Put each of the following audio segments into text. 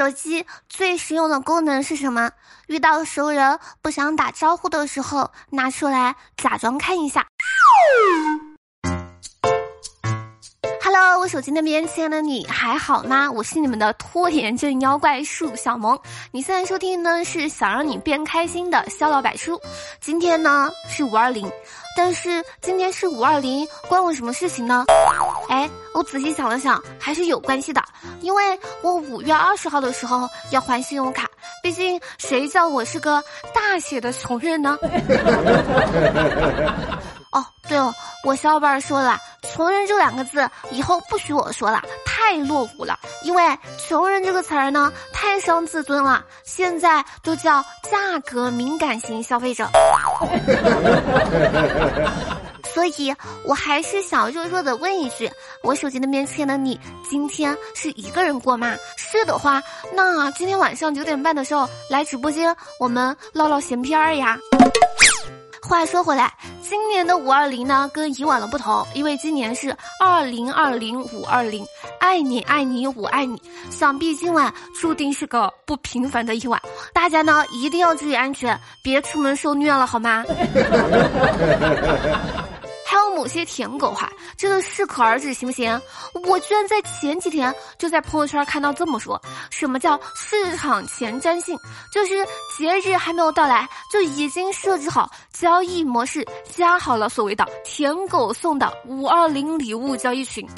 手机最实用的功能是什么？遇到熟人不想打招呼的时候，拿出来假装看一下。我手机那边亲爱的你还好吗？我是你们的拖延症妖怪树小萌。你现在收听呢是想让你变开心的逍遥百出。今天呢是五二零，但是今天是五二零，关我什么事情呢？哎，我仔细想了想，还是有关系的，因为我五月二十号的时候要还信用卡，毕竟谁叫我是个大写的穷人呢？哦，对哦，我小伙伴说了，穷人这两个字以后不许我说了，太落伍了。因为穷人这个词儿呢，太伤自尊了，现在都叫价格敏感型消费者。所以，我还是想弱弱的问一句：我手机那边亲爱的你，今天是一个人过吗？是的话，那今天晚上九点半的时候来直播间，我们唠唠闲篇儿呀。话说回来，今年的五二零呢，跟以往的不同，因为今年是二零二零五二零，爱你爱你我爱你，想必今晚注定是个不平凡的一晚，大家呢一定要注意安全，别出门受虐了，好吗？某些舔狗哈，真的适可而止，行不行？我居然在前几天就在朋友圈看到这么说：什么叫市场前瞻性？就是节日还没有到来，就已经设置好交易模式，加好了所谓的舔狗送的五二零礼物交易群。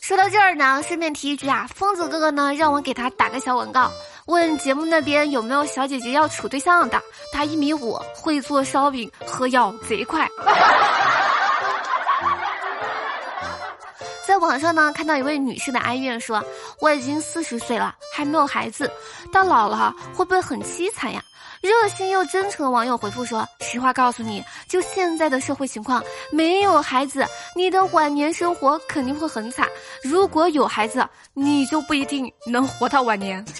说到这儿呢，顺便提一句啊，疯子哥哥呢让我给他打个小广告，问节目那边有没有小姐姐要处对象的。他一米五，会做烧饼，喝药贼快。在网上呢看到一位女士的哀怨说：“我已经四十岁了，还没有孩子，到老了会不会很凄惨呀？”热心又真诚的网友回复说：“实话告诉你，就现在的社会情况，没有孩子，你的晚年生活肯定会很惨；如果有孩子，你就不一定能活到晚年。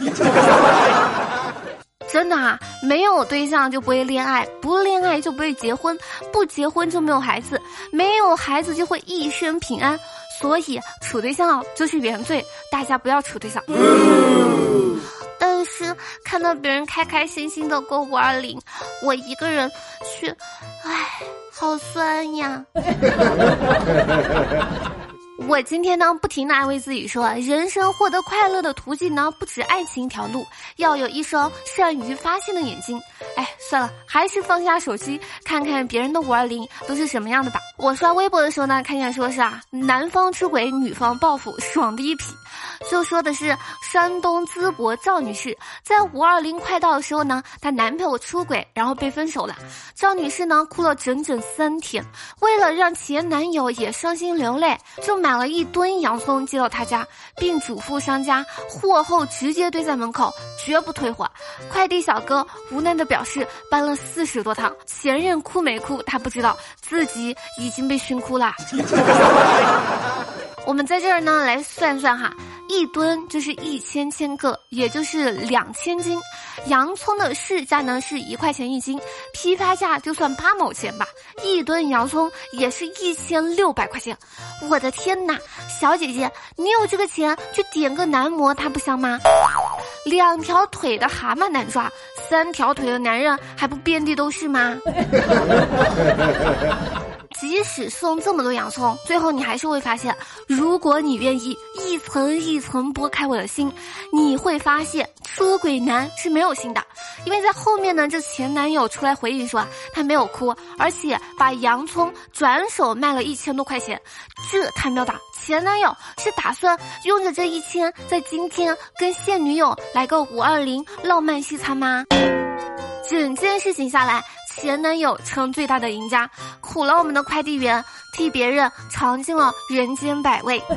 真的啊，没有对象就不会恋爱，不恋爱就不会结婚，不结婚就没有孩子，没有孩子就会一生平安。所以处对象就是原罪，大家不要处对象。”是看到别人开开心心的过五二零，我一个人去，唉，好酸呀。我今天呢，不停的安慰自己说，人生获得快乐的途径呢，不止爱情一条路，要有一双善于发现的眼睛。哎，算了，还是放下手机，看看别人的五二零都是什么样的吧。我刷微博的时候呢，看见说是啊，男方出轨，女方报复，爽的一批。就说的是山东淄博赵女士，在五二零快到的时候呢，她男朋友出轨，然后被分手了。赵女士呢，哭了整整三天，为了让前男友也伤心流泪，就买了一吨洋葱寄到他家，并嘱咐商家货后直接堆在门口，绝不退货。快递小哥无奈的表示，搬了四十多趟，前任哭没哭他不知道，自己已经被熏哭了。我们在这儿呢，来算算哈。一吨就是一千千个，也就是两千斤。洋葱的市价呢是一块钱一斤，批发价就算八毛钱吧。一吨洋葱也是一千六百块钱。我的天哪，小姐姐，你有这个钱去点个男模，他不香吗？两条腿的蛤蟆难抓，三条腿的男人还不遍地都是吗？即使送这么多洋葱，最后你还是会发现，如果你愿意一层一层剥开我的心，你会发现出轨男是没有心的，因为在后面呢，这前男友出来回应说他没有哭，而且把洋葱转手卖了一千多块钱，这他喵的！前男友是打算用着这一千，在今天跟现女友来个五二零浪漫西餐吗？整件事情下来。前男友成最大的赢家，苦了我们的快递员，替别人尝尽了人间百味。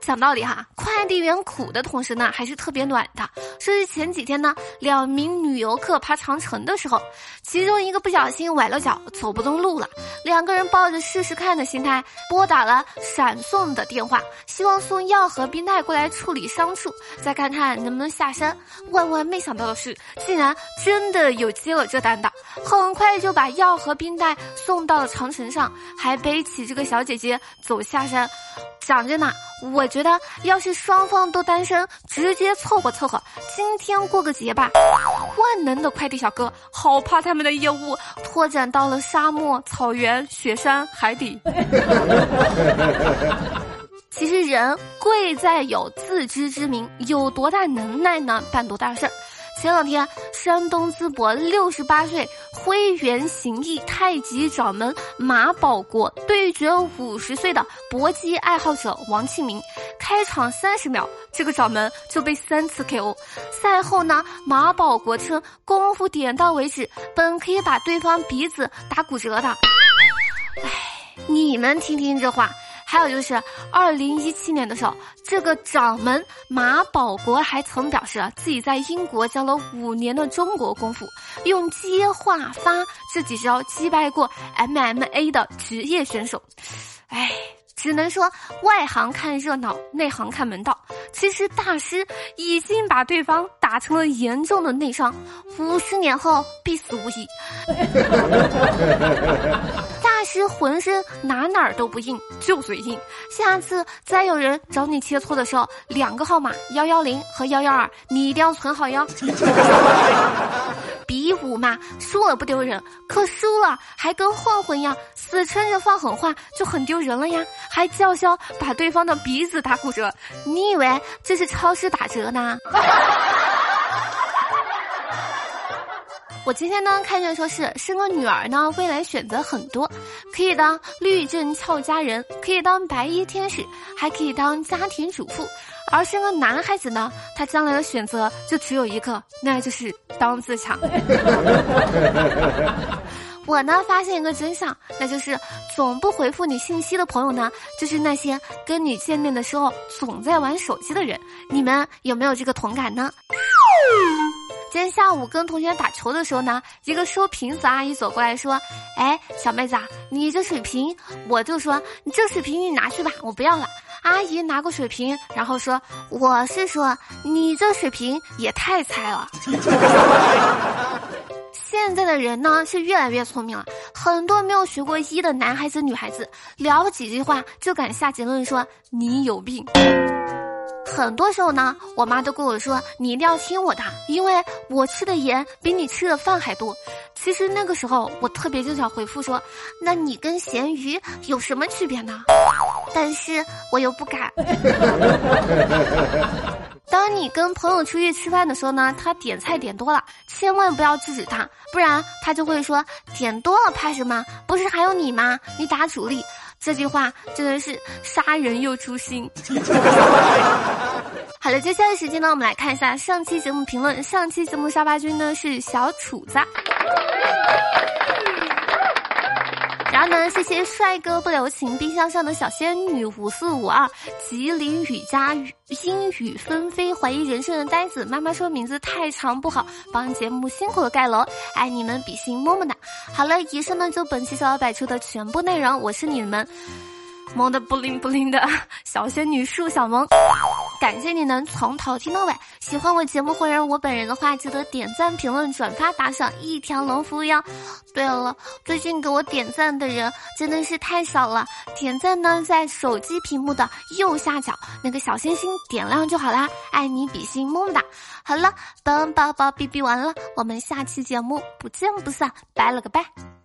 讲道理哈，快递员苦的同时呢，还是特别暖的。说是前几天呢，两名女游客爬长城的时候，其中一个不小心崴了脚，走不动路了。两个人抱着试试看的心态，拨打了闪送的电话，希望送药和冰袋过来处理伤处，再看看能不能下山。万万没想到的是，竟然真的有接了这单的，很快就把药和冰袋送到了长城上，还背起这个小姐姐走下山。想着呢，我觉得要是双方都单身，直接凑合凑合，今天过个节吧。万能的快递小哥，好怕他们的业务拓展到了沙漠、草原、雪山、海底。其实人贵在有自知之明，有多大能耐呢？办多大事儿。前两天，山东淄博六十八岁灰原形意太极掌门马保国对决五十岁的搏击爱好者王庆明，开场三十秒，这个掌门就被三次 KO。赛后呢，马保国称功夫点到为止，本可以把对方鼻子打骨折的。哎，你们听听这话。还有就是，二零一七年的时候，这个掌门马保国还曾表示自己在英国教了五年的中国功夫，用接话发这几招击败过 MMA 的职业选手。哎，只能说外行看热闹，内行看门道。其实大师已经把对方打成了严重的内伤，五十年后必死无疑。吃浑身哪哪儿都不硬，就嘴硬。下次再有人找你切磋的时候，两个号码幺幺零和幺幺二，你一定要存好哟。比武嘛，输了不丢人，可输了还跟混混一样，死撑着放狠话就很丢人了呀。还叫嚣把对方的鼻子打骨折，你以为这是超市打折呢？我今天呢，看见说是生个女儿呢，未来选择很多，可以当律政俏佳人，可以当白衣天使，还可以当家庭主妇；而生个男孩子呢，他将来的选择就只有一个，那就是当自强。我呢，发现一个真相，那就是总不回复你信息的朋友呢，就是那些跟你见面的时候总在玩手机的人。你们有没有这个同感呢？今天下午跟同学打球的时候呢，一个收瓶子阿姨走过来说：“哎，小妹子，啊，你这水瓶，我就说你这水瓶你拿去吧，我不要了。”阿姨拿过水瓶，然后说：“我是说你这水瓶也太菜了。”现在的人呢是越来越聪明了，很多没有学过医的男孩子、女孩子聊几句话就敢下结论说你有病。很多时候呢，我妈都跟我说：“你一定要听我的，因为我吃的盐比你吃的饭还多。”其实那个时候，我特别就想回复说：“那你跟咸鱼有什么区别呢？” 但是我又不敢。当你跟朋友出去吃饭的时候呢，他点菜点多了，千万不要制止他，不然他就会说：“点多了怕什么？不是还有你吗？你打主力。”这句话真的是杀人又诛心。好了，接下来时间呢，我们来看一下上期节目评论。上期节目沙发君呢是小楚子。然后呢，谢谢帅哥不留情，冰箱上的小仙女五四五二，吉林雨家阴雨纷飞，怀疑人生的呆子。妈妈说名字太长不好，帮节目辛苦的盖楼，爱你们比心么么哒。好了，以上呢就本期小老百出的全部内容，我是你们。萌的不灵不灵的小仙女树小萌，感谢你能从头听到尾。喜欢我节目或者我本人的话，记得点赞、评论、转发、打赏，一条龙服务哟。对了，最近给我点赞的人真的是太少了，点赞呢在手机屏幕的右下角那个小星星点亮就好啦。爱你比心么么哒。好了，本宝宝哔哔完了，我们下期节目不见不散，拜了个拜。